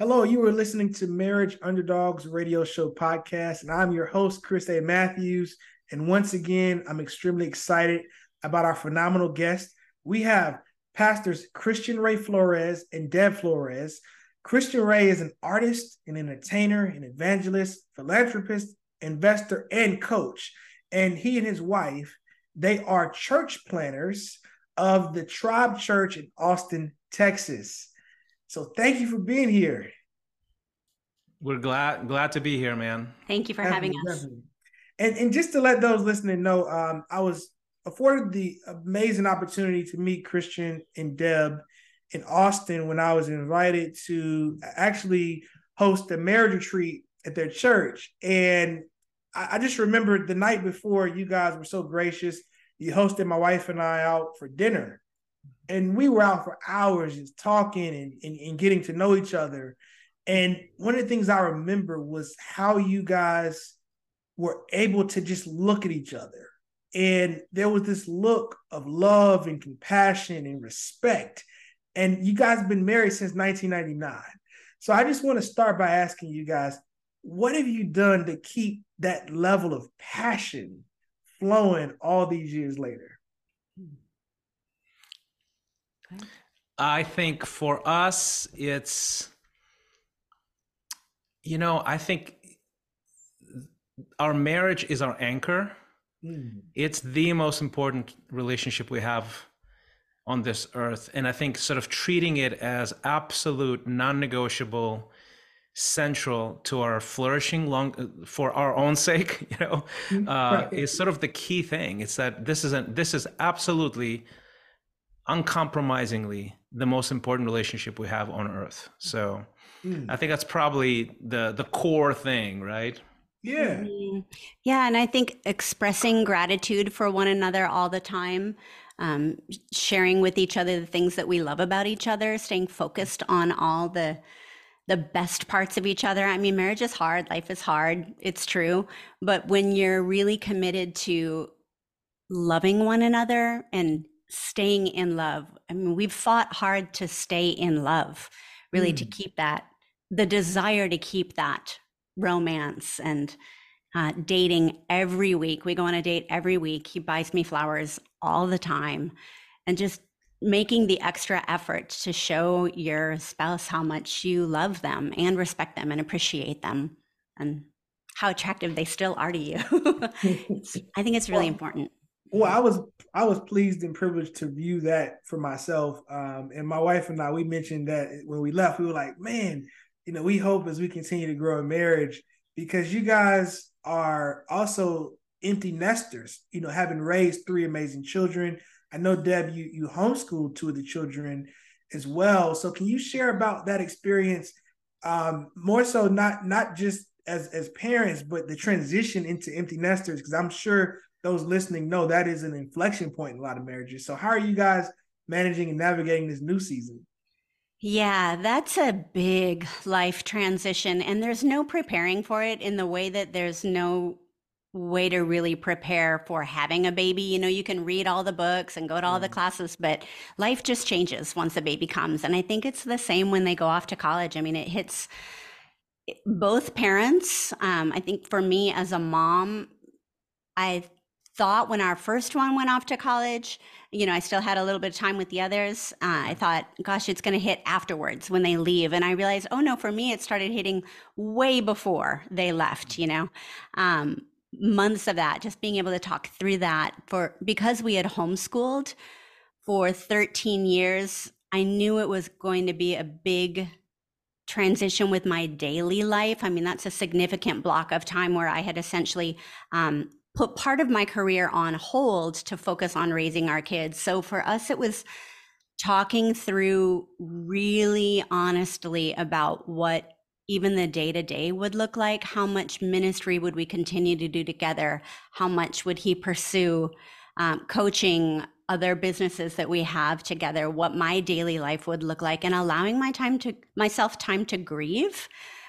Hello, you are listening to Marriage Underdogs Radio Show podcast, and I'm your host, Chris A. Matthews. And once again, I'm extremely excited about our phenomenal guest. We have pastors Christian Ray Flores and Deb Flores. Christian Ray is an artist, an entertainer, an evangelist, philanthropist, investor, and coach. And he and his wife, they are church planters of the Tribe Church in Austin, Texas. So thank you for being here. We're glad glad to be here, man. Thank you for definitely, having us. Definitely. And and just to let those listening know, um, I was afforded the amazing opportunity to meet Christian and Deb in Austin when I was invited to actually host a marriage retreat at their church. And I, I just remember the night before, you guys were so gracious. You hosted my wife and I out for dinner and we were out for hours just talking and, and, and, getting to know each other. And one of the things I remember was how you guys were able to just look at each other. And there was this look of love and compassion and respect. And you guys have been married since 1999. So I just want to start by asking you guys, what have you done to keep that level of passion flowing all these years later? I think for us, it's, you know, I think our marriage is our anchor. Mm. It's the most important relationship we have on this earth. And I think sort of treating it as absolute, non negotiable, central to our flourishing long for our own sake you know mm, uh, right. is sort of the key thing it's that this isn't this is absolutely uncompromisingly the most important relationship we have on earth so mm. i think that's probably the the core thing right yeah mm-hmm. yeah and i think expressing gratitude for one another all the time um, sharing with each other the things that we love about each other staying focused on all the the best parts of each other i mean marriage is hard life is hard it's true but when you're really committed to loving one another and staying in love. I mean, we've fought hard to stay in love, really mm. to keep that, the desire to keep that romance and uh, dating every week. We go on a date every week. He buys me flowers all the time and just making the extra effort to show your spouse how much you love them and respect them and appreciate them and how attractive they still are to you. I think it's really important well, I was I was pleased and privileged to view that for myself. Um, and my wife and I, we mentioned that when we left, we were like, man, you know, we hope as we continue to grow in marriage because you guys are also empty nesters. You know, having raised three amazing children. I know Deb, you you homeschooled two of the children as well. So can you share about that experience? Um, more so, not not just as as parents, but the transition into empty nesters, because I'm sure those listening know that is an inflection point in a lot of marriages. So, how are you guys managing and navigating this new season? Yeah, that's a big life transition. And there's no preparing for it in the way that there's no way to really prepare for having a baby. You know, you can read all the books and go to all the classes, but life just changes once a baby comes. And I think it's the same when they go off to college. I mean, it hits both parents. Um, I think for me as a mom, I thought when our first one went off to college, you know, I still had a little bit of time with the others. Uh, I thought, gosh, it's going to hit afterwards when they leave. And I realized, oh no, for me, it started hitting way before they left, you know. Um, months of that, just being able to talk through that for because we had homeschooled for 13 years, I knew it was going to be a big transition with my daily life. I mean, that's a significant block of time where I had essentially um, put part of my career on hold to focus on raising our kids. So for us, it was talking through really honestly about what even the day to day would look like. How much ministry would we continue to do together? How much would he pursue um, coaching other businesses that we have together? What my daily life would look like, and allowing my time to myself time to grieve.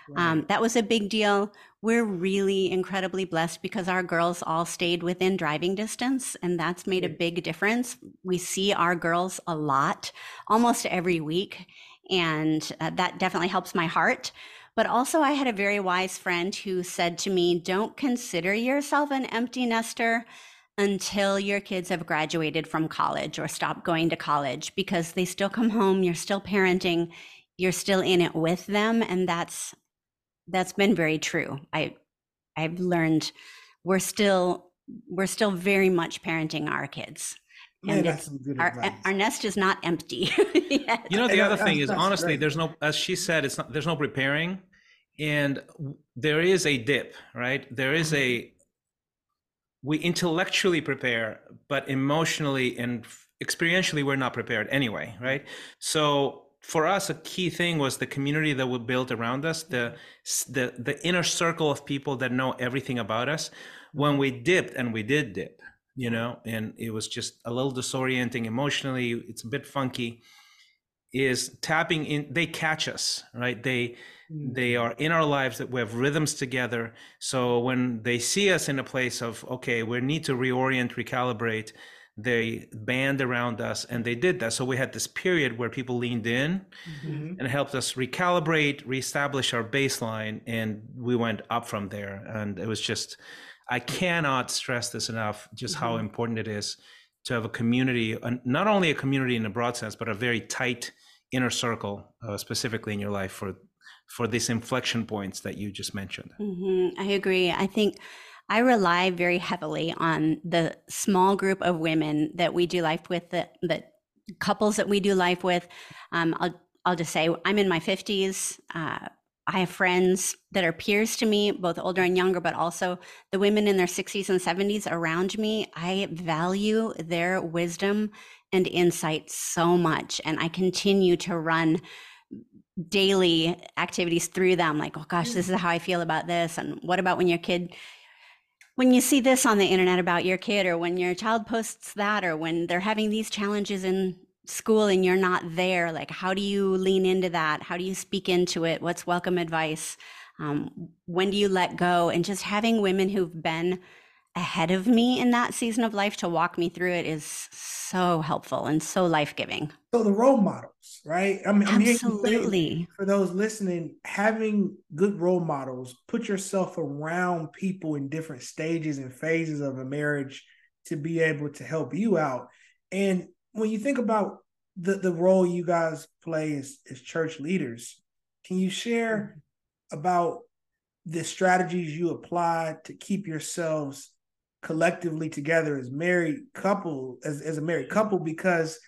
Right. Um, that was a big deal we're really incredibly blessed because our girls all stayed within driving distance, and that's made a big difference. We see our girls a lot, almost every week. And uh, that definitely helps my heart. But also, I had a very wise friend who said to me, Don't consider yourself an empty nester until your kids have graduated from college or stopped going to college because they still come home, you're still parenting, you're still in it with them. And that's that's been very true. I I've learned we're still we're still very much parenting our kids. Man, that's some good our, advice. our nest is not empty yet. You know, the other thing is honestly, great. there's no, as she said, it's not, there's no preparing, and there is a dip, right? There is mm-hmm. a, we intellectually prepare, but emotionally and experientially, we're not prepared anyway, right? So for us, a key thing was the community that we built around us, the the the inner circle of people that know everything about us. When we dipped, and we did dip, you know, and it was just a little disorienting emotionally. It's a bit funky. Is tapping in? They catch us, right? They Mm. they are in our lives that we have rhythms together so when they see us in a place of okay we need to reorient recalibrate they band around us and they did that so we had this period where people leaned in Mhm. and helped us recalibrate reestablish our baseline and we went up from there and it was just i cannot stress this enough just how Mhm. important it is to have a community not only a community in a broad sense but a very tight inner circle uh, specifically in your life for for these inflection points that you just mentioned hmm I agree. I think I rely very heavily on the small group of women that we do life with, that the couples that we do life with. Um, I'll I'll just say I'm in my 50s. Uh, I have friends that are peers to me, both older and younger, but also the women in their 60s and 70s around me. I value their wisdom and insight so much, and I continue to run daily activities through them like oh gosh this is how i feel about this and what about when your kid when you see this on the internet about your kid or when your child posts that or when they're having these challenges in school and you're not there like how do you lean into that? How do you speak into it? What's welcome advice? Um, when do you let go? And just having women who've been ahead of me in that season of life to walk me through it is so helpful and so life-giving So the role models, right? I mean, I'm hearing you say, absolutely for those listening, having good role models, put yourself around people in different stages and phases of a marriage to be able to help you out. And when you think about the, the role you guys play as, as church leaders, can you share mm-hmm. about the strategies you apply to keep yourselves collectively together as married couple, as, as a married couple? Because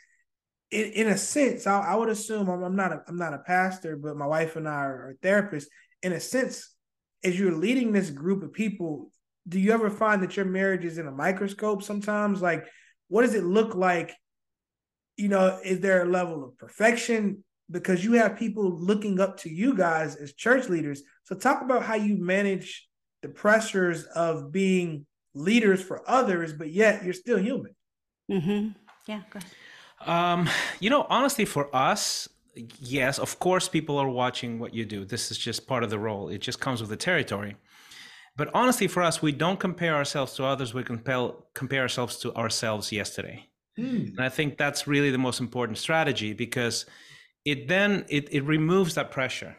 in, in a sense, I, I would assume I'm, I'm not a I'm not a pastor, but my wife and I are, are therapists. In a sense, as you're leading this group of people, do you ever find that your marriage is in a microscope sometimes? Like, what does it look like? You know, is there a level of perfection? Because you have people looking up to you guys as church leaders. So talk about how you manage the pressures of being leaders for others, but yet you're still human. hmm yeah go ahead Um, you know, honestly, for us, yes, of course, people are watching what you do. This is just part of the role. It just comes with the territory. But honestly, for us, we don't compare ourselves to others. We compel, compare ourselves to ourselves yesterday. Hmm. And I think that's really the most important strategy because it then it, it removes that pressure.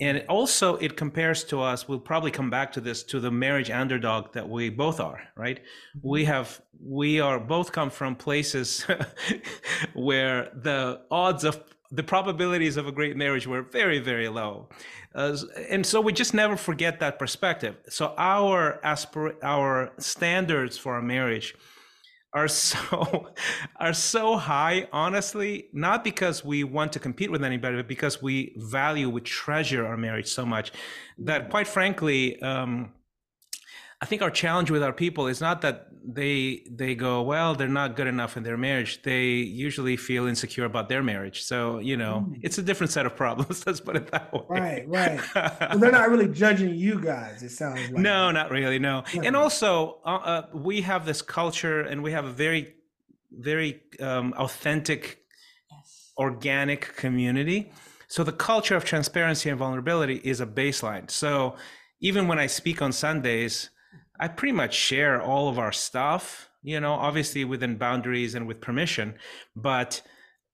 And it also it compares to us, we'll probably come back to this, to the marriage underdog that we both are, right? We have we are both come from places where the odds of the probabilities of a great marriage were very, very low. Uh, and so we just never forget that perspective. So our aspir- our standards for a marriage are so are so high honestly not because we want to compete with anybody but because we value we treasure our marriage so much that quite frankly um I think our challenge with our people is not that they they go well they're not good enough in their marriage they usually feel insecure about their marriage so you know Mm. it's a different set of problems let's put it that way Right, right. Well, they're not really judging you guys. It sounds like no, not really. No, Yeah. and also uh, uh, we have this culture, and we have a very, very um, authentic, organic community. So the culture of transparency and vulnerability is a baseline. So even when I speak on Sundays, I pretty much share all of our stuff. You know, obviously within boundaries and with permission, but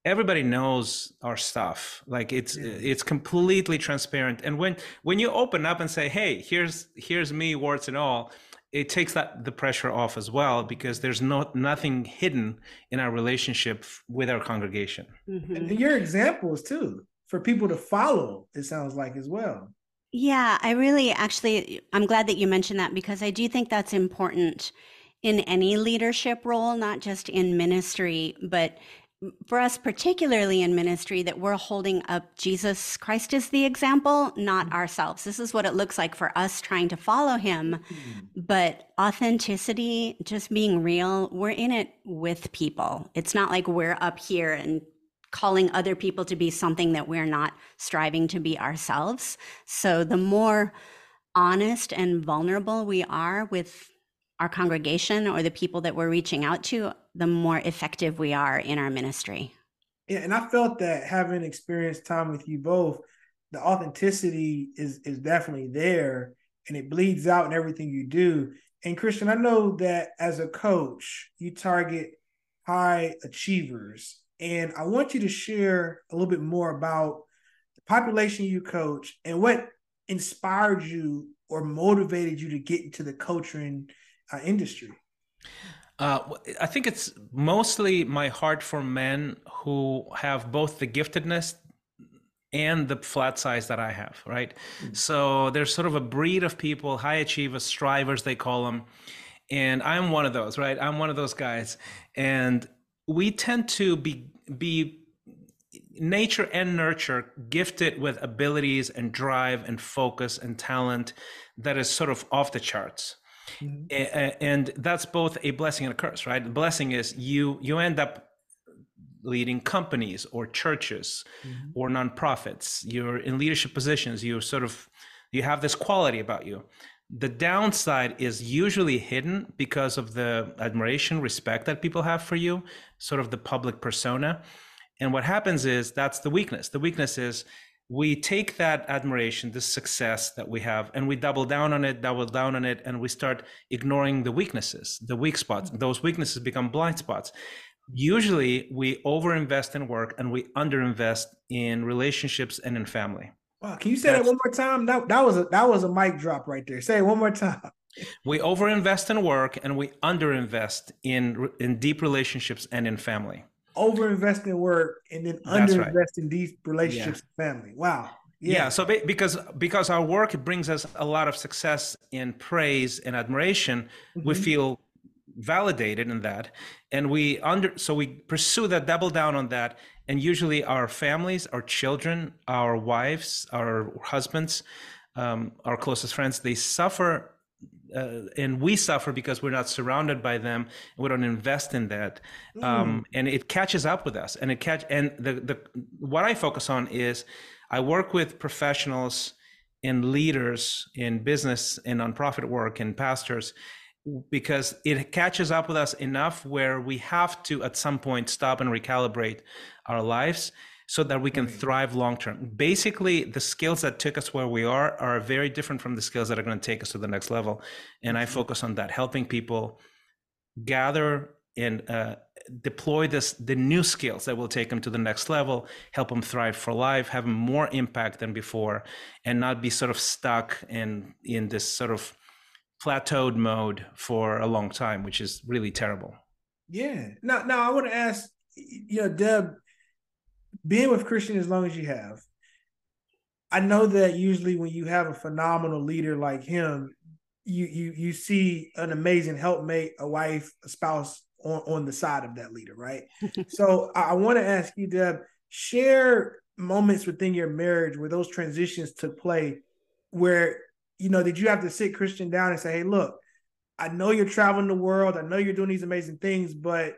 everybody knows our stuff like it's yeah. it's completely transparent and when when you open up and say hey here's here's me warts and all it takes that the pressure off as well because there's not nothing hidden in our relationship with our congregation mm-hmm. and your examples too for people to follow it sounds like as well yeah i really actually i'm glad that you mentioned that because i do think that's important in any leadership role not just in ministry but for us, particularly in ministry, that we're holding up Jesus Christ as the example, not mm-hmm. ourselves. This is what it looks like for us trying to follow him. Mm-hmm. But authenticity, just being real, we're in it with people. It's not like we're up here and calling other people to be something that we're not striving to be ourselves. So the more honest and vulnerable we are with our congregation or the people that we're reaching out to, the more effective we are in our ministry. Yeah, and I felt that having experienced time with you both, the authenticity is is definitely there and it bleeds out in everything you do. And Christian, I know that as a coach, you target high achievers. And I want you to share a little bit more about the population you coach and what inspired you or motivated you to get into the coaching uh, industry. Uh, I think it's mostly my heart for men who have both the giftedness and the flat size that I have, right? Mm-hmm. So there's sort of a breed of people, high achievers, strivers, they call them. And I'm one of those, right? I'm one of those guys. And we tend to be, be nature and nurture gifted with abilities and drive and focus and talent that is sort of off the charts Mm-hmm. And that's both a blessing and a curse, right? The blessing is you you end up leading companies or churches mm-hmm. or nonprofits. You're in leadership positions. you're sort of you have this quality about you. The downside is usually hidden because of the admiration, respect that people have for you, sort of the public persona. And what happens is that's the weakness. The weakness is we take that admiration, this success that we have, and we double down on it, double down on it, and we start ignoring the weaknesses, the weak spots. Mm-hmm. Those weaknesses become blind spots. Usually, we overinvest in work and we underinvest in relationships and in family. Wow, can you say That's, that one more time? That that was a that was a mic drop right there. Say it one more time. We overinvest in work and we underinvest in in deep relationships and in family overinvest in work and then underinvest right. in deep relationships yeah. and family. Wow. Yeah. yeah. so because because our work brings us a lot of success in praise and admiration, mm-hmm. we feel validated in that and we under so we pursue that double down on that and usually our families our children our wives our husbands um, our closest friends they suffer uh, and we suffer because we're not surrounded by them. We don't invest in that. Mm. um, and it catches up with us. And it catch and the the what i focus on is i work with professionals and leaders in business and nonprofit work and pastors because it catches up with us enough where we have to at some point stop and recalibrate our lives so that we can thrive long term. Basically, the skills that took us where we are are very different from the skills that are going to take us to the next level. And I focus on that, helping people gather and uh, deploy this the new skills that will take them to the next level, help them thrive for life, have more impact than before, and not be sort of stuck in in this sort of plateaued mode for a long time, which is really terrible. Yeah. Now, now I want to ask, you know, Deb, being with Christian as long as you have, I know that usually when you have a phenomenal leader like him, you you you see an amazing helpmate, a wife, a spouse on, on the side of that leader, right? so I, I want to ask you, Deb, share moments within your marriage where those transitions took place where you know did you have to sit Christian down and say, hey, look, I know you're traveling the world, I know you're doing these amazing things, but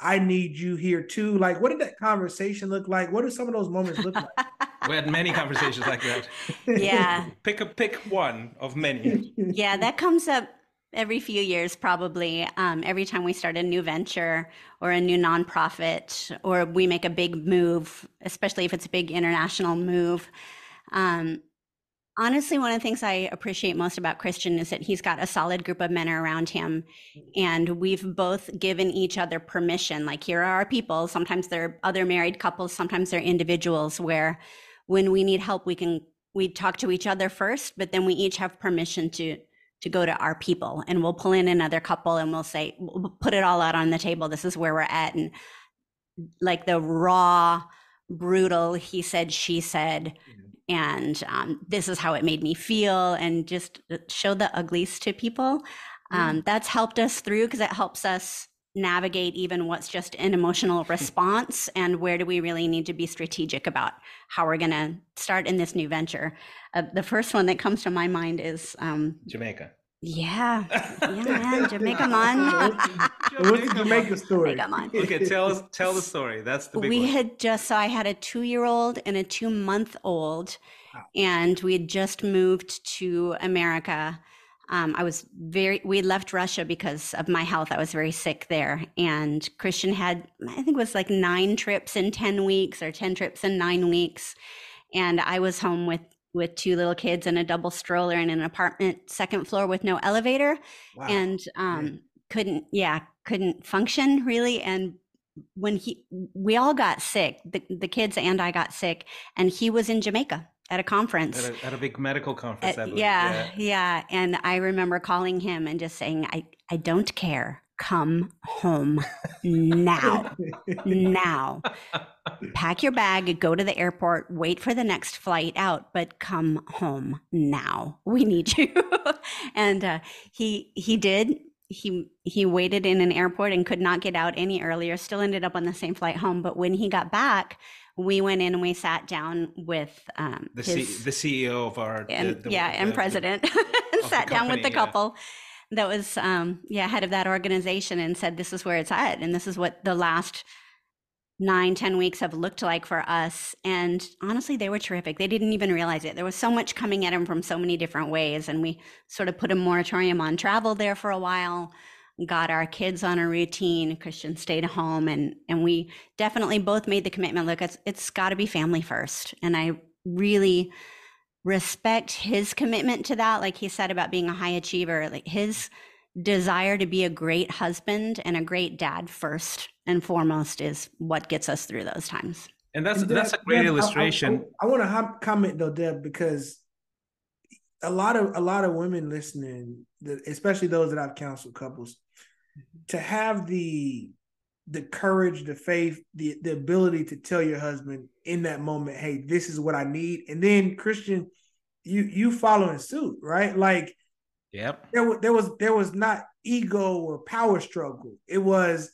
I need you here too. Like, what did that conversation look like? What do some of those moments look like? we had many conversations like that. Yeah. pick a pick one of many. Yeah, that comes up every few years, probably. Um, every time we start a new venture or a new nonprofit, or we make a big move, especially if it's a big international move. Um, honestly, one of the things I appreciate most about Christian is that he's got a solid group of men around him. And we've both given each other permission. Like, here are our people. Sometimes they're other married couples, sometimes they're individuals where when we need help, we can we talk to each other first, but then we each have permission to to go to our people and we'll pull in another couple and we'll say we'll put it all out on the table this is where we're at and like the raw brutal he said she said mm-hmm. And um, this is how it made me feel and just uh, show the uglies to people. Um, that's helped us through because it helps us navigate even what's just an emotional response and where do we really need to be strategic about how we're going to start in this new venture. Uh, the first one that comes to my mind is um, jamaica yeah. Yeah man. Jamaica man. What's the Jamaica story? jamaica man. Okay tell us tell the story. That's the big we one. had just so i had a two year old and a two month old Wow. and we had just moved to america. Um, i was very we left russia because of my health. I was very sick there. And christian had i think it was like nine trips in 10 weeks or 10 trips in nine weeks. And i was home with with two little kids and a double stroller in an apartment second floor with no elevator Wow. and um couldn't yeah couldn't function really and when he we all got sick the, the kids and i got sick and he was in jamaica at a conference at a, at a big medical conference Uh, I believe. yeah, yeah and i remember calling him and just saying i i don't care come home now now. Pack your bag go to the airport wait for the next flight out but come home now. We need you. And uh, he he did. He he waited in an airport and could not get out any earlier still ended up on the same flight home. But when he got back we went in and we sat down with um the, his, C, the ceo of our and the- yeah, and the- president. the sat down with the yeah. That was um yeah head of that organization and said this is where it's at and this is what the last nine ten weeks have looked like for us. And honestly they were terrific. They didn't even realize it. There was so much coming at them from so many different ways and we sort of put a moratorium on travel there for a while got our kids on a routine christian stayed at home and and we definitely both made the commitment look it's it's got to be family first and i really respect his commitment to that like he said about being a high achiever like his desire to be a great husband and a great dad first and foremost is what gets us through those times. And that's And that's a great Deb, I- I- illustration. I, want to comment though, Deb, because a lot of a lot of women listening, especially those that I've counseled couples, mm-hmm. to have the the courage, the faith, the the ability to tell your husband in that moment, "Hey, this is what I need," and then Christian, you you following suit, right? Like yep there was there was there was not ego or power struggle. It was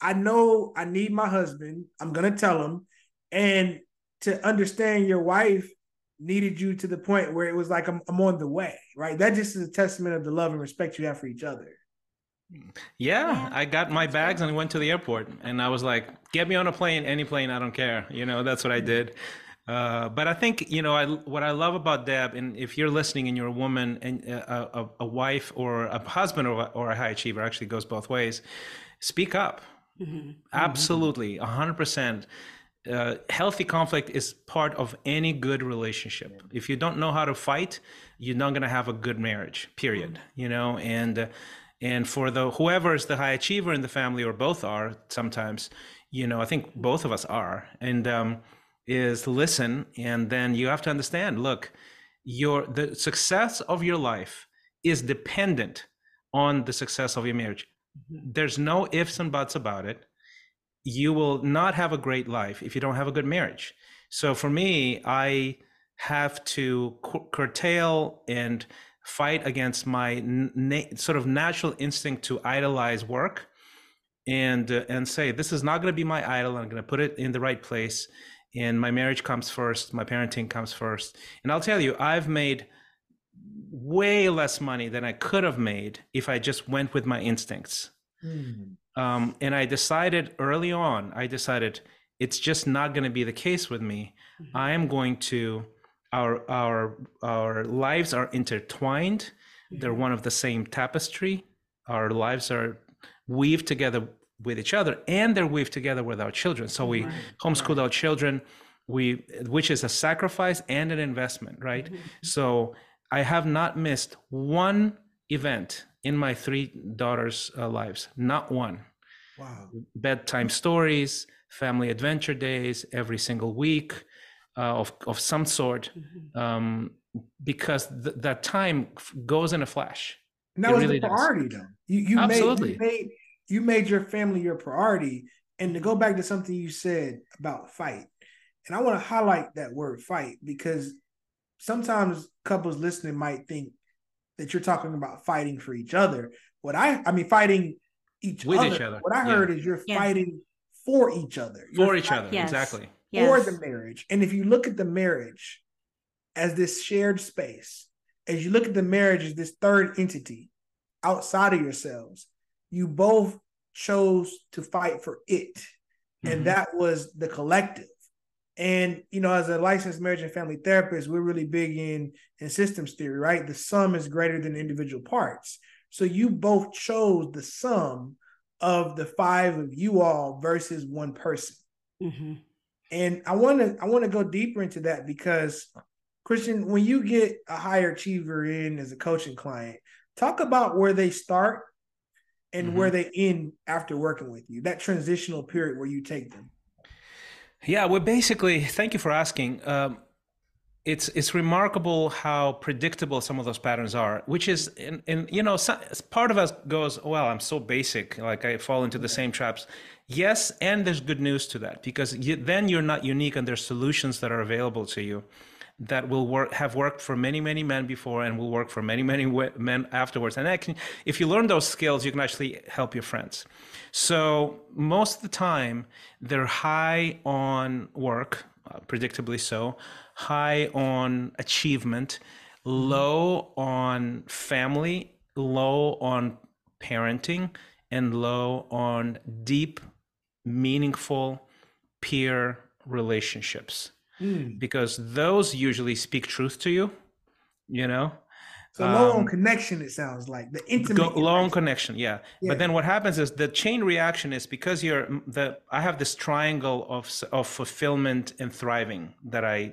I know I need my husband. I'm gonna tell him, and to understand your wife needed you to the point where it was like I'm, I'm on the way, right? That just is a testament of the love and respect you have for each other. Yeah, Yeah, I got my bags and went to the airport, and I was like, "Get me on a plane, any plane, I don't care." You know, that's what I did. Uh, but I think you know, I what I love about Deb, and if you're listening and you're a woman and uh, a, a, a wife or a husband or, a- or a high achiever, actually goes both ways. Speak up. Mhm. Absolutely, a hundred percent. Uh, Healthy conflict is part of any good relationship. If you don't know how to fight, you're not going to have a good marriage. Period. You know, and uh, and for the whoever is the high achiever in the family, or both are sometimes, you know, I think both of us are, and um, is listen, and then you have to understand. Look, your the success of your life is dependent on the success of your marriage. There's no ifs and buts about it you will not have a great life if you don't have a good marriage. So for me, I have to cu- curtail and fight against my na- sort of natural instinct to idolize work and uh, and say this is not going to be my idol. I'm going to put it in the right place and my marriage comes first, my parenting comes first. And I'll tell you, I've made way less money than I could have made if I just went with my instincts um, and I decided early on, I decided it's just not going to be the case with me. I am going to our our our lives are intertwined. They're one of the same tapestry. Our lives are weaved together with each other, and they're weaved together with our children. So we Right, homeschooled our children. we which is a sacrifice and an investment right mm-hmm. so i have not missed one event in my three daughters uh, lives not one wow bedtime stories family adventure days every single week uh, of of some sort mm-hmm. um, because th- that time goes in a flash and that it was really the priority does. though you, you Absolutely. Made, you made you made your family your priority and to go back to something you said about fight and I want to highlight that word fight because sometimes couples listening might think that you're talking about fighting for each other. What I I mean fighting each with other. each other. What I heard yeah. is you're yeah. fighting for each other. You're for each other, yes. exactly. Yes. For the marriage. And if you look at the marriage as this shared space, as you look at the marriage as this third entity outside of yourselves, you both chose to fight for it. Mm-hmm. And that was the collective. And you know, as a licensed marriage and family therapist, we're really big in in systems theory, right? The sum is greater than individual parts. So you both chose the sum of the five of you all versus one person. Mm-hmm. And I want to I want to go deeper into that because Christian, when you get a higher achiever in as a coaching client, talk about where they start and mm-hmm. where they end after working with you. That transitional period where you take them. Yeah, well, basically, thank you for asking. Um, it's it's remarkable how predictable some of those patterns are, which is, in, in you know, some, part of us goes, well, I'm so basic, like I fall into the same traps. Yes, and there's good news to that because you, then you're not unique, and there's solutions that are available to you that will work have worked for many many men before and will work for many many men afterwards. And can, if you learn those skills you can actually help your friends. So most of the time they're high on work uh, predictably so high on achievement low on family low on parenting and low on deep meaningful peer relationships mm. because those usually speak truth to you you know so low um, on connection it sounds like the intimate low on connection yeah. yeah. but then what happens is the chain reaction is because you're the i have this triangle of of fulfillment and thriving that i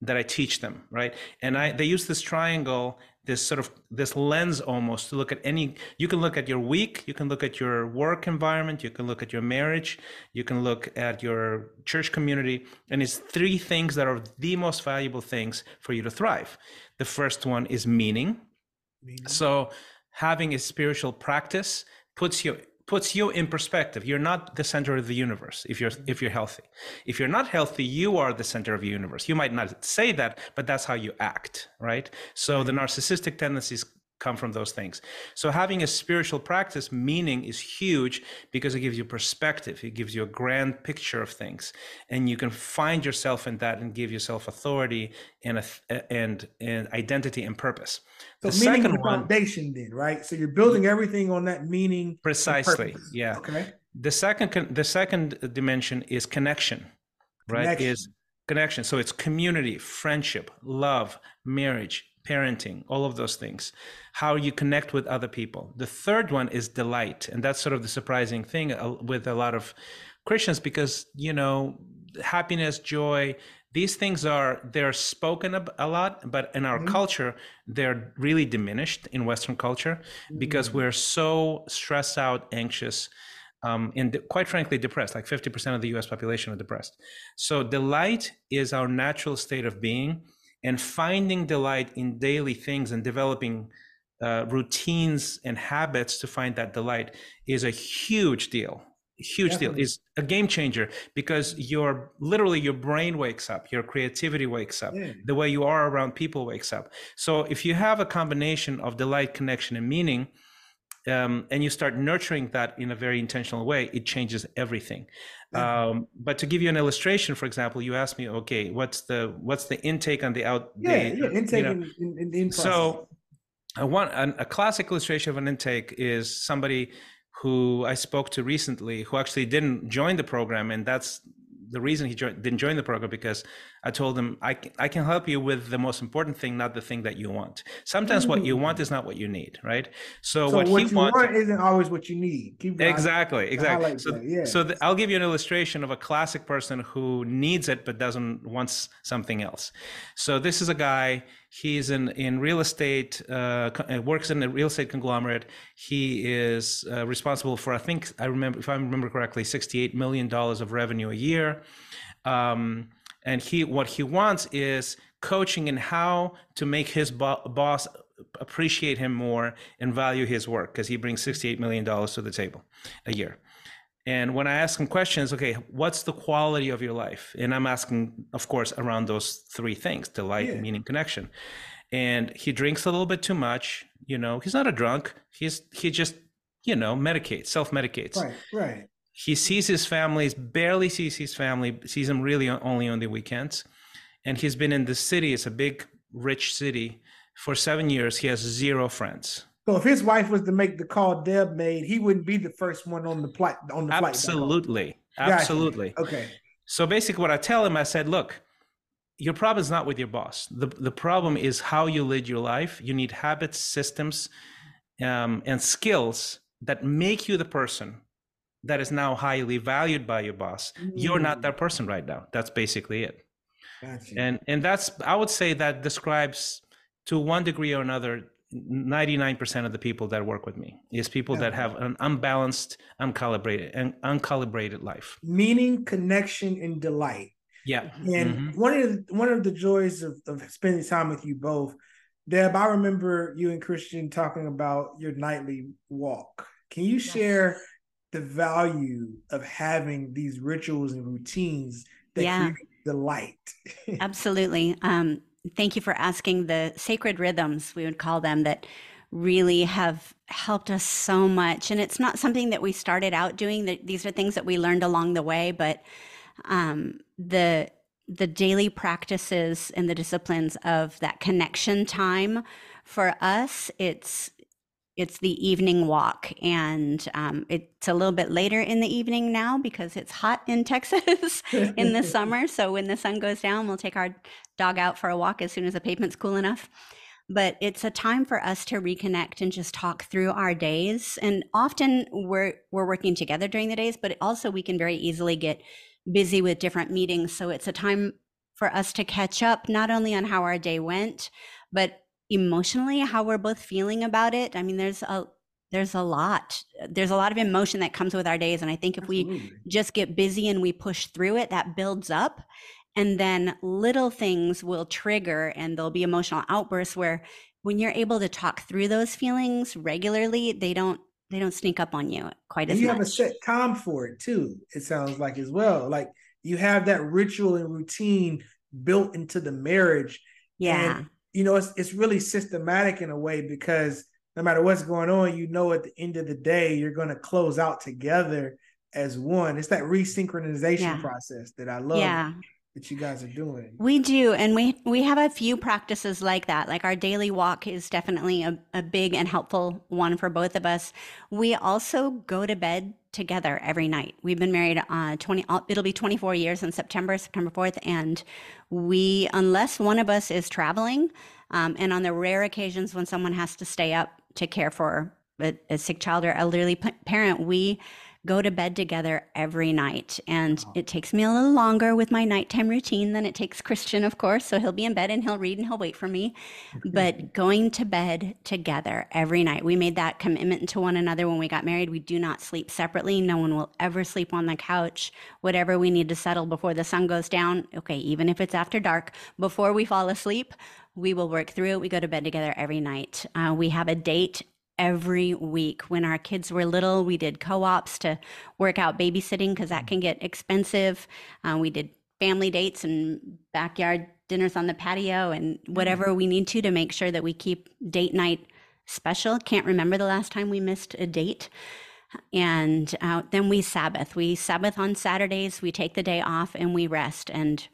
that i teach them right? And i they use this triangle this sort of this lens almost to look at any you can look at your week you can look at your work environment you can look at your marriage you can look at your church community and it's three things that are the most valuable things for you to thrive. The first one is meaning, meaning. so having a spiritual practice puts you puts you in perspective. You're not the center of the universe if you're if you're healthy. If you're not healthy you are the center of the universe. You might not say that but that's how you act right? So the narcissistic tendencies come from those things. So having a spiritual practice meaning is huge because it gives you perspective. It gives you a grand picture of things, and you can find yourself in that and give yourself authority and a, and and identity and purpose. So the meaning second the foundation, then, right? So you're building everything on that meaning. Precisely. Yeah. Okay. The second the second dimension is connection, right? Connection. Is connection. So it's community, friendship, love, marriage, parenting, all of those things, how you connect with other people. The third one is delight. And that's sort of the surprising thing uh, with a lot of Christians because, you know, happiness, joy, these things are they're spoken a lot but in our mm-hmm. culture they're really diminished in western culture because mm-hmm. we're so stressed out anxious um, and quite frankly depressed like 50% of the us population are depressed so delight is our natural state of being and finding delight in daily things and developing uh, routines and habits to find that delight is a huge deal huge Definitely. deal is a game changer because your literally your brain wakes up your creativity wakes up yeah. the way you are around people wakes up so if you have a combination of delight connection and meaning um, and you start nurturing that in a very intentional way it changes everything. Um, but to give you an illustration, for example, you asked me, okay, what's the what's the intake on the out? Yeah, the, yeah intake you know, in, in, in So, a one a classic illustration of an intake is somebody who I spoke to recently who actually didn't join the program, and that's the reason he didn't join the program because I told him, I can, I can help you with the most important thing, not the thing that you want. Sometimes mm. what you want is not what you need, right? So, so what, what, he you wants, want isn't always what you need. Keep exactly, exactly. So, yeah. so the, I'll give you an illustration of a classic person who needs it but doesn't wants something else. So this is a guy. He's in in real estate. Uh, uh, works in a real estate conglomerate. He is uh, responsible for, I think, I remember, if I remember correctly, sixty-eight million dollars of revenue a year. Um, and he what he wants is coaching in how to make his bo- boss appreciate him more and value his work because he brings 68 million dollars to the table a year. And when i ask him questions okay what's the quality of your life? And i'm asking of course around those three things delight yeah. meaning connection. And he drinks a little bit too much you know he's not a drunk he's he just you know medicates self-medicates. Right right he sees his family, barely sees his family, sees them really only on the weekends. And he's been in the city, it's a big, rich city, for seven years. He has zero friends. So if his wife was to make the call Deb made, he wouldn't be the first one on the flight on the flight. Absolutely. Absolutely. Gotcha. Okay. So basically what I tell him, I said, look, your problem is not with your boss. The the problem is how you lead your life. You need habits, systems, um, and skills that make you the person that is now highly valued by your boss mm. you're not that mm. person right now that's basically it gotcha. and and that's i would say that describes to one degree or another 99% of the people that work with me is people yeah. that have an unbalanced uncalibrated and uncalibrated life meaning connection and delight yeah and mm-hmm. one of the, one of the joys of, of spending time with you both deb i remember you and christian talking about your nightly walk can you yes. share the value of having these rituals and routines that yeah. create delight. Absolutely. Um, thank you for asking the sacred rhythms, we would call them, that really have helped us so much. And it's not something that we started out doing. That these are things that we learned along the way, but um, the the daily practices and the disciplines of that connection time for us, it's it's the evening walk. And um, it's a little bit later in the evening now because it's hot in texas in the summer. So when the sun goes down we'll take our dog out for a walk as soon as the pavement's cool enough. But it's a time for us to reconnect and just talk through our days. And often we're we're working together during the days but also we can very easily get busy with different meetings. So it's a time for us to catch up not only on how our day went but emotionally how we're both feeling about it i mean there's a there's a lot there's a lot of emotion that comes with our days and i think if Absolutely. we just get busy and we push through it that builds up and then little things will trigger and there'll be emotional outbursts where when you're able to talk through those feelings regularly they don't they don't sneak up on you quite and as you much. have a set time for it too it sounds like as well like you have that ritual and routine built into the marriage yeah you know, it's it's really systematic in a way because no matter what's going on, you know, at the end of the day, you're going to close out together as one. It's that resynchronization yeah. process that I love. Yeah. That you guys are doing. We do. And we we have a few practices like that. Like our daily walk is definitely a, a big and helpful one for both of us. We also go to bed together every night. We've been married uh 20 it'll be 24 years in September, September 4th and we unless one of us is traveling um, and on the rare occasions when someone has to stay up to care for a, a sick child or elderly parent, we go to bed together every night. And it takes me a little longer with my nighttime routine than it takes Christian, of course. So he'll be in bed and he'll read and he'll wait for me. but going to bed together every night, we made that commitment to one another when we got married. We do not sleep separately. No one will ever sleep on the couch. Whatever we need to settle before the sun goes down, okay, even if it's after dark, before we fall asleep, we will work through it. We go to bed together every night. Uh, we have a date every week. When our kids were little, we did co ops to work out babysitting because that can get expensive. Uh, we did family dates and backyard dinners on the patio and whatever mm-hmm. we need to to make sure that we keep date night special. Can't remember the last time we missed a date. And uh, then we Sabbath. We Sabbath on Saturdays. We take the day off and we rest and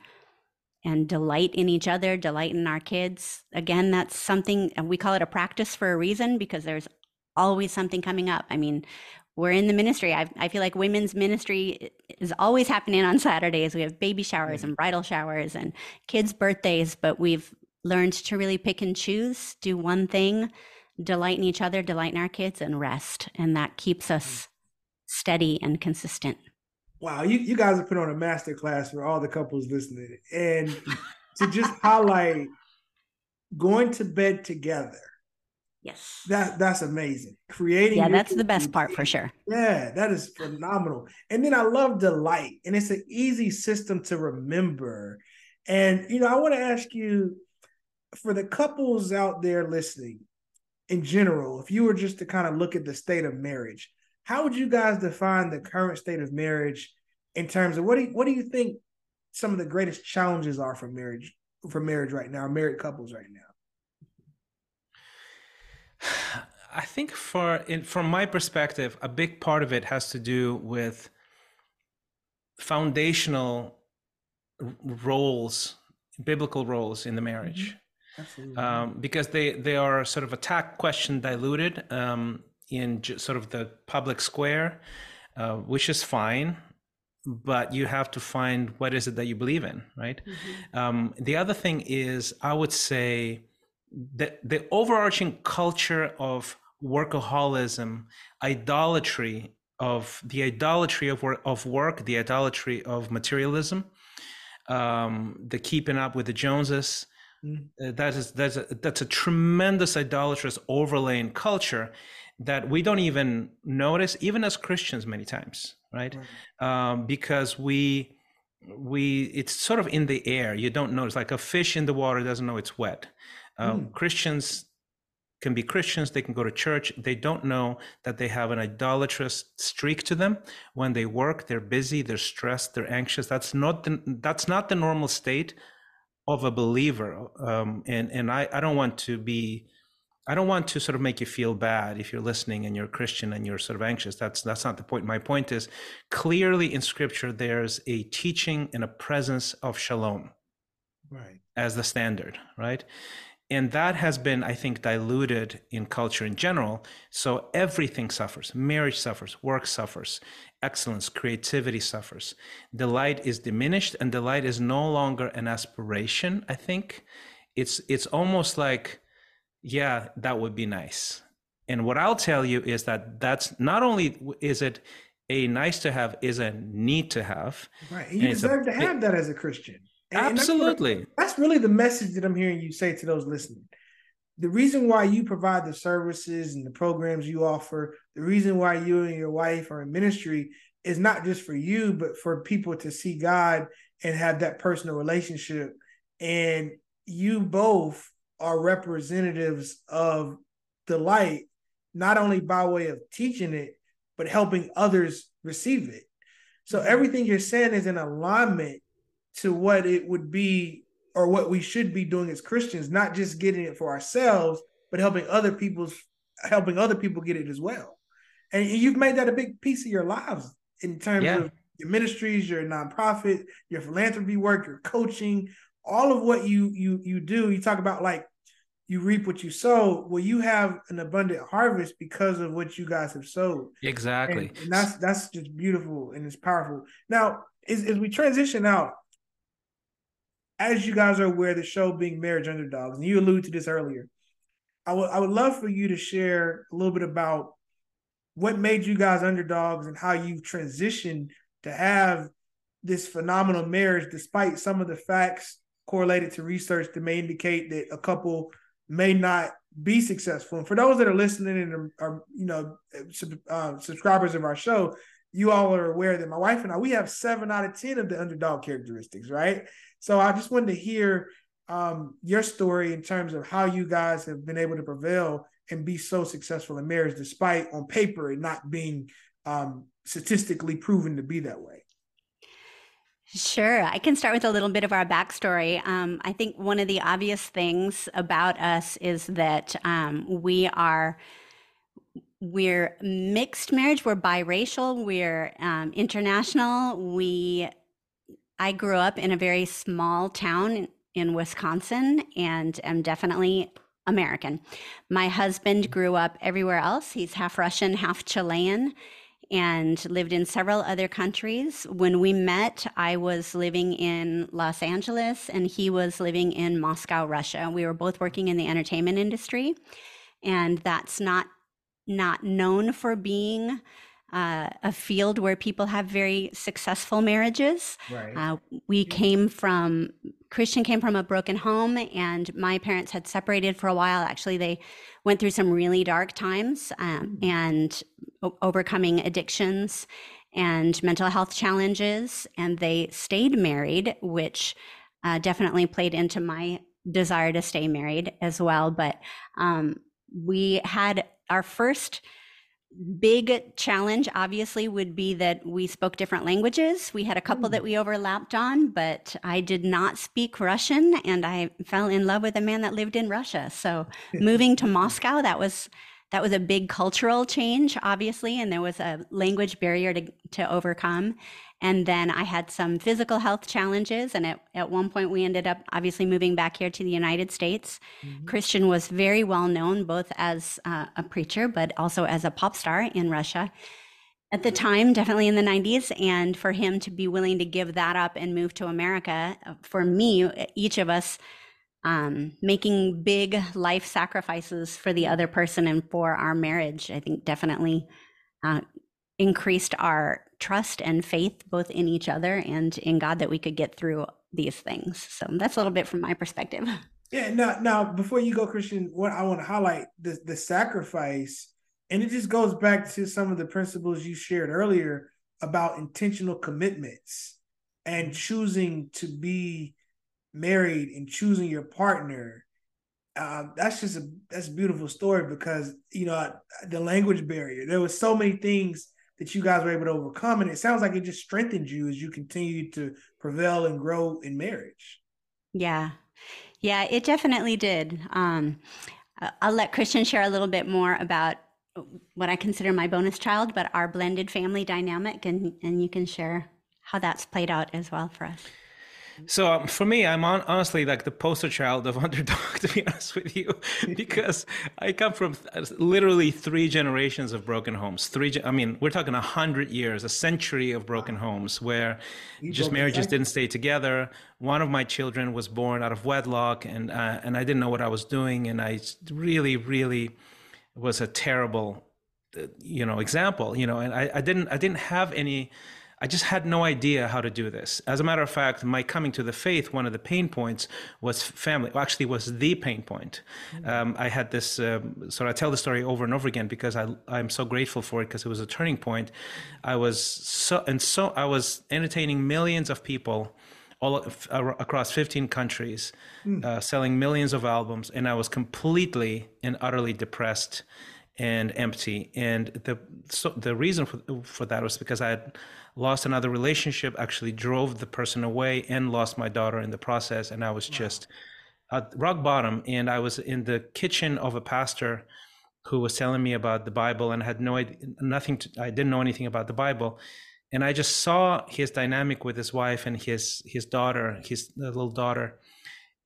and delight in each other, delight in our kids. Again, that's something we call it a practice for a reason because there's always something coming up. I mean, we're in the ministry. I, I feel like women's ministry is always happening on Saturdays. We have baby showers mm-hmm. and bridal showers and kids' birthdays, but we've learned to really pick and choose, do one thing, delight in each other, delight in our kids, and rest. And that keeps us mm. steady and consistent. Wow, you, you guys have put on a master class for all the couples listening. And to just highlight going to bed together Yes. That that's amazing. Creating Yeah, that's the best part for sure. Yeah, that is phenomenal. And then I love delight. And it's an easy system to remember. And you know, I want to ask you for the couples out there listening in general, if you were just to kind of look at the state of marriage, how would you guys define the current state of marriage in terms of what do you, what do you think some of the greatest challenges are for marriage for marriage right now, married couples right now? I think for in, from my perspective, a big part of it has to do with foundational roles, biblical roles in the marriage. Mm-hmm. Um, because they they are sort of attack question diluted um, in sort of the public square, uh, which is fine, but you have to find what is it that you believe in, right? Mm-hmm. Um, the other thing is, I would say the the overarching culture of workaholism, idolatry of the idolatry of work, of work, the idolatry of materialism, um, the keeping up with the Joneses. Mm. Uh, that is that's a, that's a tremendous idolatrous overlaying culture that we don't even notice, even as Christians, many times, right? right. Um, because we we it's sort of in the air. You don't notice, like a fish in the water doesn't know it's wet. Um, mm. Christians can be Christians, they can go to church. They don't know that they have an idolatrous streak to them. When they work, they're busy, they're stressed, they're anxious. That's not the, that's not the normal state of a believer. Um, and and I, I don't want to be I don't want to sort of make you feel bad if you're listening and you're a Christian and you're sort of anxious. That's that's not the point. My point is clearly in scripture there's a teaching and a presence of shalom. Right. As the standard, right? and that has been i think diluted in culture in general so everything suffers marriage suffers work suffers excellence creativity suffers delight is diminished and delight is no longer an aspiration i think it's it's almost like yeah that would be nice and what i'll tell you is that that's not only is it a nice to have is a need to have right you deserve a, to have that as a christian and Absolutely. That's, that's really the message that I'm hearing you say to those listening. The reason why you provide the services and the programs you offer, the reason why you and your wife are in ministry is not just for you, but for people to see God and have that personal relationship. And you both are representatives of the light, not only by way of teaching it, but helping others receive it. So mm-hmm. everything you're saying is in alignment to what it would be or what we should be doing as Christians, not just getting it for ourselves, but helping other people's helping other people get it as well. And you've made that a big piece of your lives in terms yeah. of your ministries, your nonprofit, your philanthropy work, your coaching, all of what you you you do. You talk about like you reap what you sow. Well, you have an abundant harvest because of what you guys have sowed. Exactly. And, and that's that's just beautiful and it's powerful. Now, as, as we transition out, as you guys are aware, the show being Marriage Underdogs, and you alluded to this earlier, I would I would love for you to share a little bit about what made you guys underdogs and how you've transitioned to have this phenomenal marriage, despite some of the facts correlated to research that may indicate that a couple may not be successful. And for those that are listening and are, are you know uh, subscribers of our show, you all are aware that my wife and I we have seven out of ten of the underdog characteristics, right? So I just wanted to hear um, your story in terms of how you guys have been able to prevail and be so successful in marriage, despite on paper it not being um, statistically proven to be that way. Sure. I can start with a little bit of our backstory. Um, I think one of the obvious things about us is that um, we are we're mixed marriage we're biracial we're um, international we I grew up in a very small town in Wisconsin and am definitely American. My husband grew up everywhere else. He's half Russian, half Chilean, and lived in several other countries. When we met, I was living in Los Angeles and he was living in Moscow, Russia. We were both working in the entertainment industry, and that's not not known for being uh, a field where people have very successful marriages. Right. Uh, we came from Christian came from a broken home, and my parents had separated for a while. Actually, they went through some really dark times um, mm. and o- overcoming addictions and mental health challenges, and they stayed married, which uh, definitely played into my desire to stay married as well. But um, we had our first big challenge obviously would be that we spoke different languages. We had a couple mm. that we overlapped on but i did not speak russian and i fell in love with a man that lived in russia. So moving to moscow that was that was a big cultural change obviously and there was a language barrier to, to overcome and then I had some physical health challenges. And at, at one point, we ended up obviously moving back here to the United States. Mm-hmm. Christian was very well known, both as uh, a preacher, but also as a pop star in Russia at the time, definitely in the 90s. And for him to be willing to give that up and move to America, uh, for me, each of us, um, making big life sacrifices for the other person and for our marriage, I think definitely uh, increased our trust and faith both in each other and in God that we could get through these things. So that's a little bit from my perspective. Yeah, now now before you go, Christian, what I want to highlight the the sacrifice, and it just goes back to some of the principles you shared earlier about intentional commitments and choosing to be married and choosing your partner. Uh, that's just a that's a beautiful story because you know the language barrier. There was so many things that you guys were able to overcome. And it sounds like it just strengthened you as you continue to prevail and grow in marriage. Yeah. Yeah, it definitely did. Um, I'll let Christian share a little bit more about what I consider my bonus child, but our blended family dynamic, and, and you can share how that's played out as well for us. So um, for me, I'm on, honestly like the poster child of underdog, to be honest with you, because I come from literally three generations of broken homes. Three, I mean, we're talking a hundred years, a century of broken homes where you just marriages didn't stay together. One of my children was born out of wedlock, and uh, and I didn't know what I was doing, and I really, really was a terrible, uh, you know, example. You know, and I, I didn't, I didn't have any I just had no idea how to do this. As a matter of fact, my coming to the faith, one of the pain points was family. Well, actually, was the pain point. Mm-hmm. Um, I had this. Um, so I tell the story over and over again because I I'm so grateful for it because it was a turning point. I was so and so I was entertaining millions of people all across 15 countries, mm. uh, selling millions of albums, and I was completely and utterly depressed and empty. And the so the reason for for that was because I had lost another relationship, actually drove the person away and lost my daughter in the process. And I was wow. just at rock bottom. And I was in the kitchen of a pastor who was telling me about the Bible and had no idea, nothing, to, I didn't know anything about the Bible. And I just saw his dynamic with his wife and his, his daughter, his little daughter.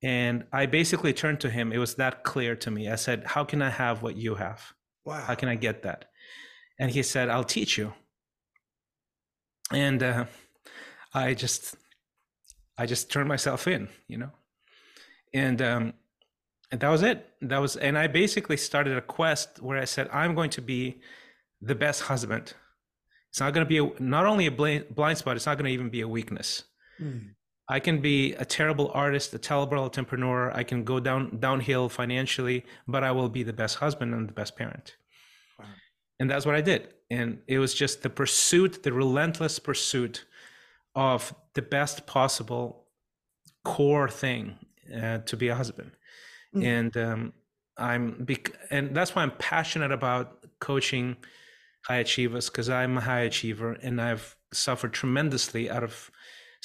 And I basically turned to him. It was that clear to me. I said, How can I have what you have? Wow. How can I get that? And he said, I'll teach you and uh, I just I just turned myself in, you know, and um, and that was it. That was, and I basically started a quest where I said I'm going to be the best husband. It's not going to be a, not only a blind, blind spot. It's not going to even be a weakness. Mm. I can be a terrible artist, a terrible entrepreneur. I can go down downhill financially, but I will be the best husband and the best parent. Wow. And that's what I did and it was just the pursuit the relentless pursuit of the best possible core thing uh, to be a husband. Mm-hmm. and um, i'm bec- and that's why i'm passionate about coaching high achievers because i'm a high achiever and i've suffered tremendously out of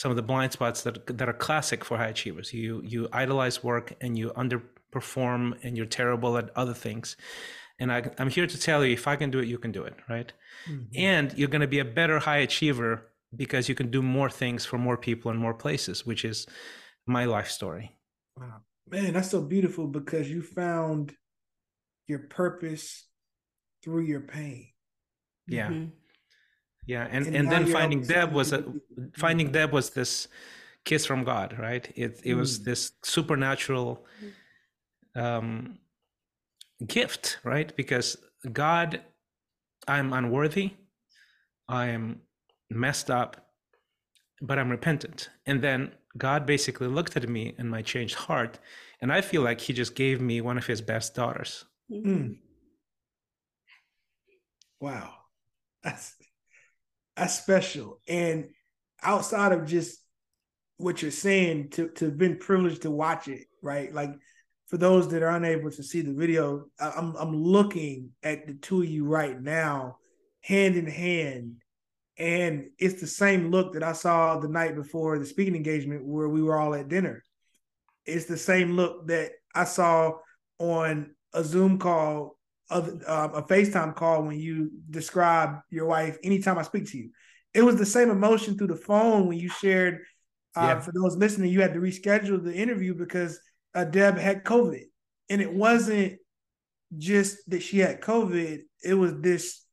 some of the blind spots that that are classic for high achievers. You you idolize work and you underperform and you're terrible at other things and I, am here to tell you if I can do it, you can do it, right? Mm-hmm. And you're going to be a better high achiever because you can do more things for more people in more places, which is my life story. Wow. Man, that's so beautiful because you found your purpose through your pain. Yeah. Mm-hmm. Yeah. And and, and then finding Deb was a finding Deb was this kiss from God, right? It it mm. was this supernatural um gift, right? Because God, I'm unworthy, I am messed up, but I'm repentant. And then God basically looked at me and my changed heart, and I feel like He just gave me one of His best daughters. Mm. Wow, that's that's special. And outside of just what you're saying, to to have been privileged to watch it, right? Like for those that are unable to see the video, I'm I'm looking at the two of you right now, hand in hand, and it's the same look that I saw the night before the speaking engagement where we were all at dinner. It's the same look that I saw on a Zoom call, of um, a FaceTime call when you describe your wife. Anytime I speak to you, it was the same emotion through the phone when you shared. Uh, yeah. For those listening, you had to reschedule the interview because uh, Deb had COVID, and it wasn't just that she had COVID. It was this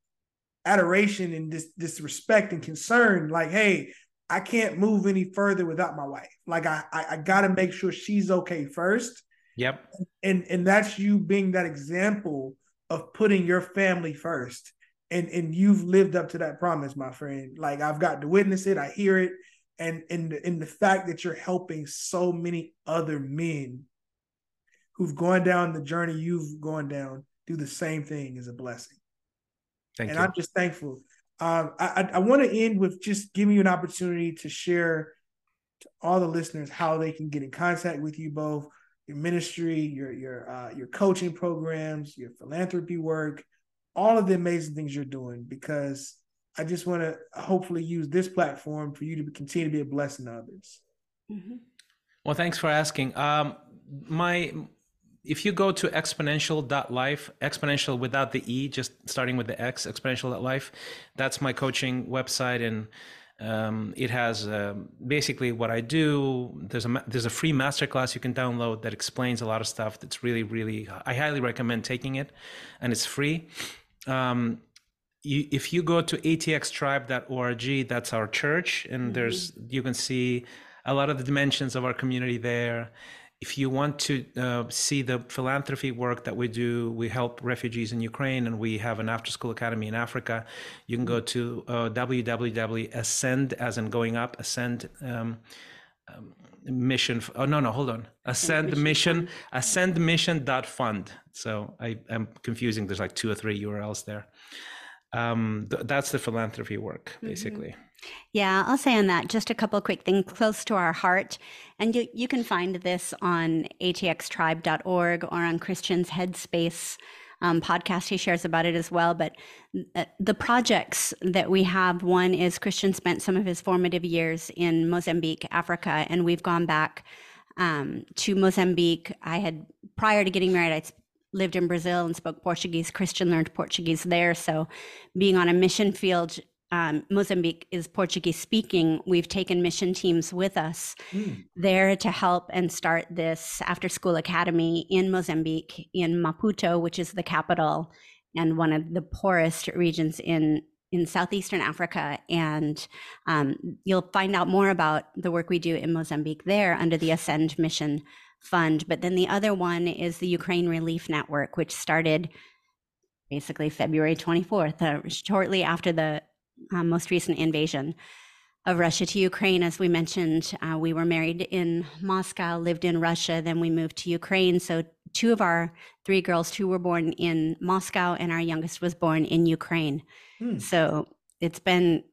adoration and this disrespect and concern. Like, hey, I can't move any further without my wife. Like, I I, I got to make sure she's okay first. Yep. And and that's you being that example of putting your family first. And and you've lived up to that promise, my friend. Like I've got to witness it. I hear it and in the, in the fact that you're helping so many other men who've gone down the journey you've gone down do the same thing is a blessing. Thank and you. I'm just thankful. Um, I, I want to end with just giving you an opportunity to share to all the listeners how they can get in contact with you both, your ministry, your your uh, your coaching programs, your philanthropy work, all of the amazing things you're doing. Because I just want to hopefully use this platform for you to continue to be a blessing to others. Mm-hmm. Well, thanks for asking. Um, my if you go to xponential.life, exponential without the E, just starting with the X, xponential.life, that's my coaching website. And um, it has uh, basically what I do. There's a there's a free masterclass you can download that explains a lot of stuff. That's really really I highly recommend taking it, and it's free. Um, you, if you go to atxtribe.org, that's our church, and mm-hmm. there's you can see a lot of the dimensions of our community there. If you want to uh, see the philanthropy work that we do, we help refugees in Ukraine, and we have an after-school academy in Africa. You can go to uh, www.ascend, as in going up, ascend. Um, um, mission oh no no hold on ascend mission ascend mission dot fund so i am confusing there's like two or three urls there um, th- that's the philanthropy work mm-hmm. basically mm-hmm. Yeah, I'll say on that just a couple quick things close to our heart. And you, you can find this on atxtribe.org or on Christian's Headspace um, podcast. He shares about it as well. But uh, the projects that we have one is Christian spent some of his formative years in Mozambique, Africa, and we've gone back um, to Mozambique. I had, prior to getting married, I lived in Brazil and spoke Portuguese. Christian learned Portuguese there. So being on a mission field um, Mozambique is Portuguese speaking, we've taken mission teams with us mm. there to help and start this after school academy in Mozambique, in Maputo, which is the capital and one of the poorest regions in in southeastern Africa. And um, you'll find out more about the work we do in Mozambique there under the Ascend Mission Fund. But then the other one is the Ukraine Relief Network, which started basically February 24th, uh, shortly after the um, most recent invasion of Russia to Ukraine. As we mentioned, uh, we were married in Moscow, lived in Russia, then we moved to Ukraine. So two of our three girls, two were born in Moscow, and our youngest was born in Ukraine. Hmm. So it's been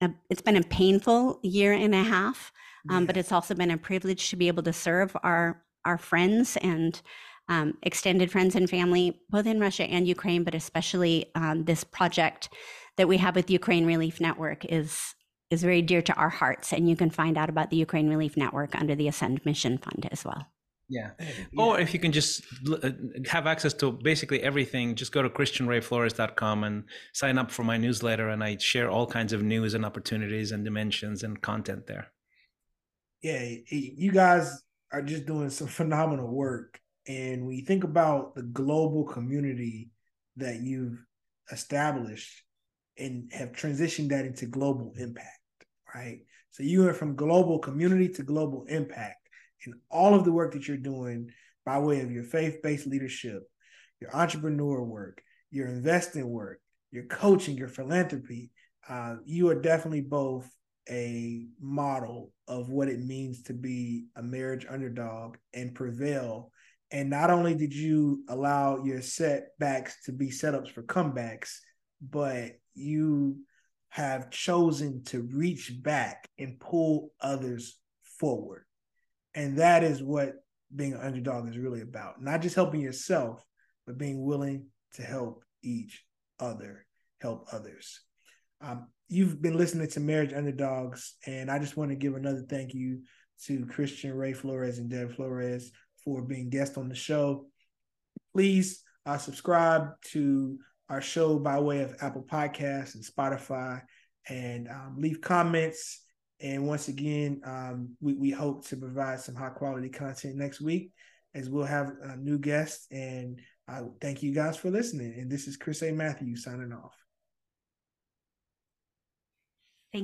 a, it's been a painful year and a half, um, yeah. but it's also been a privilege to be able to serve our our friends and um, extended friends and family, both in Russia and Ukraine, but especially um, this project that we have with Ukraine Relief Network is is very dear to our hearts, and you can find out about the Ukraine Relief Network under the Ascend Mission Fund as well. Yeah. Or if you can just uh, have access to basically everything, just go to christianrayflores.com and sign up for my newsletter. And I share all kinds of news and opportunities and dimensions and content there. Yeah. You guys are just doing some phenomenal work. And when you think about the global community that you've established and have transitioned that into global impact, right? So you went from global community to global impact And all of the work that you're doing by way of your faith-based leadership, your entrepreneur work, your investing work, your coaching, your philanthropy. Uh, you are definitely both a model of what it means to be a marriage underdog and prevail. And not only did you allow your setbacks to be setups for comebacks, but you have chosen to reach back and pull others forward. And that is what being an underdog is really about. Not just helping yourself, but being willing to help each other, help others. Um, you've been listening to Marriage Underdogs, and I just want to give another thank you to Christian Ray Flores and Deb Flores for being guests on the show. Please uh, subscribe to our show by way of Apple Podcasts and Spotify, and um, leave comments. And once again, um, we, we hope to provide some high quality content next week as we'll have a new guests. And I thank you guys for listening. And this is Chris A. Matthews signing off.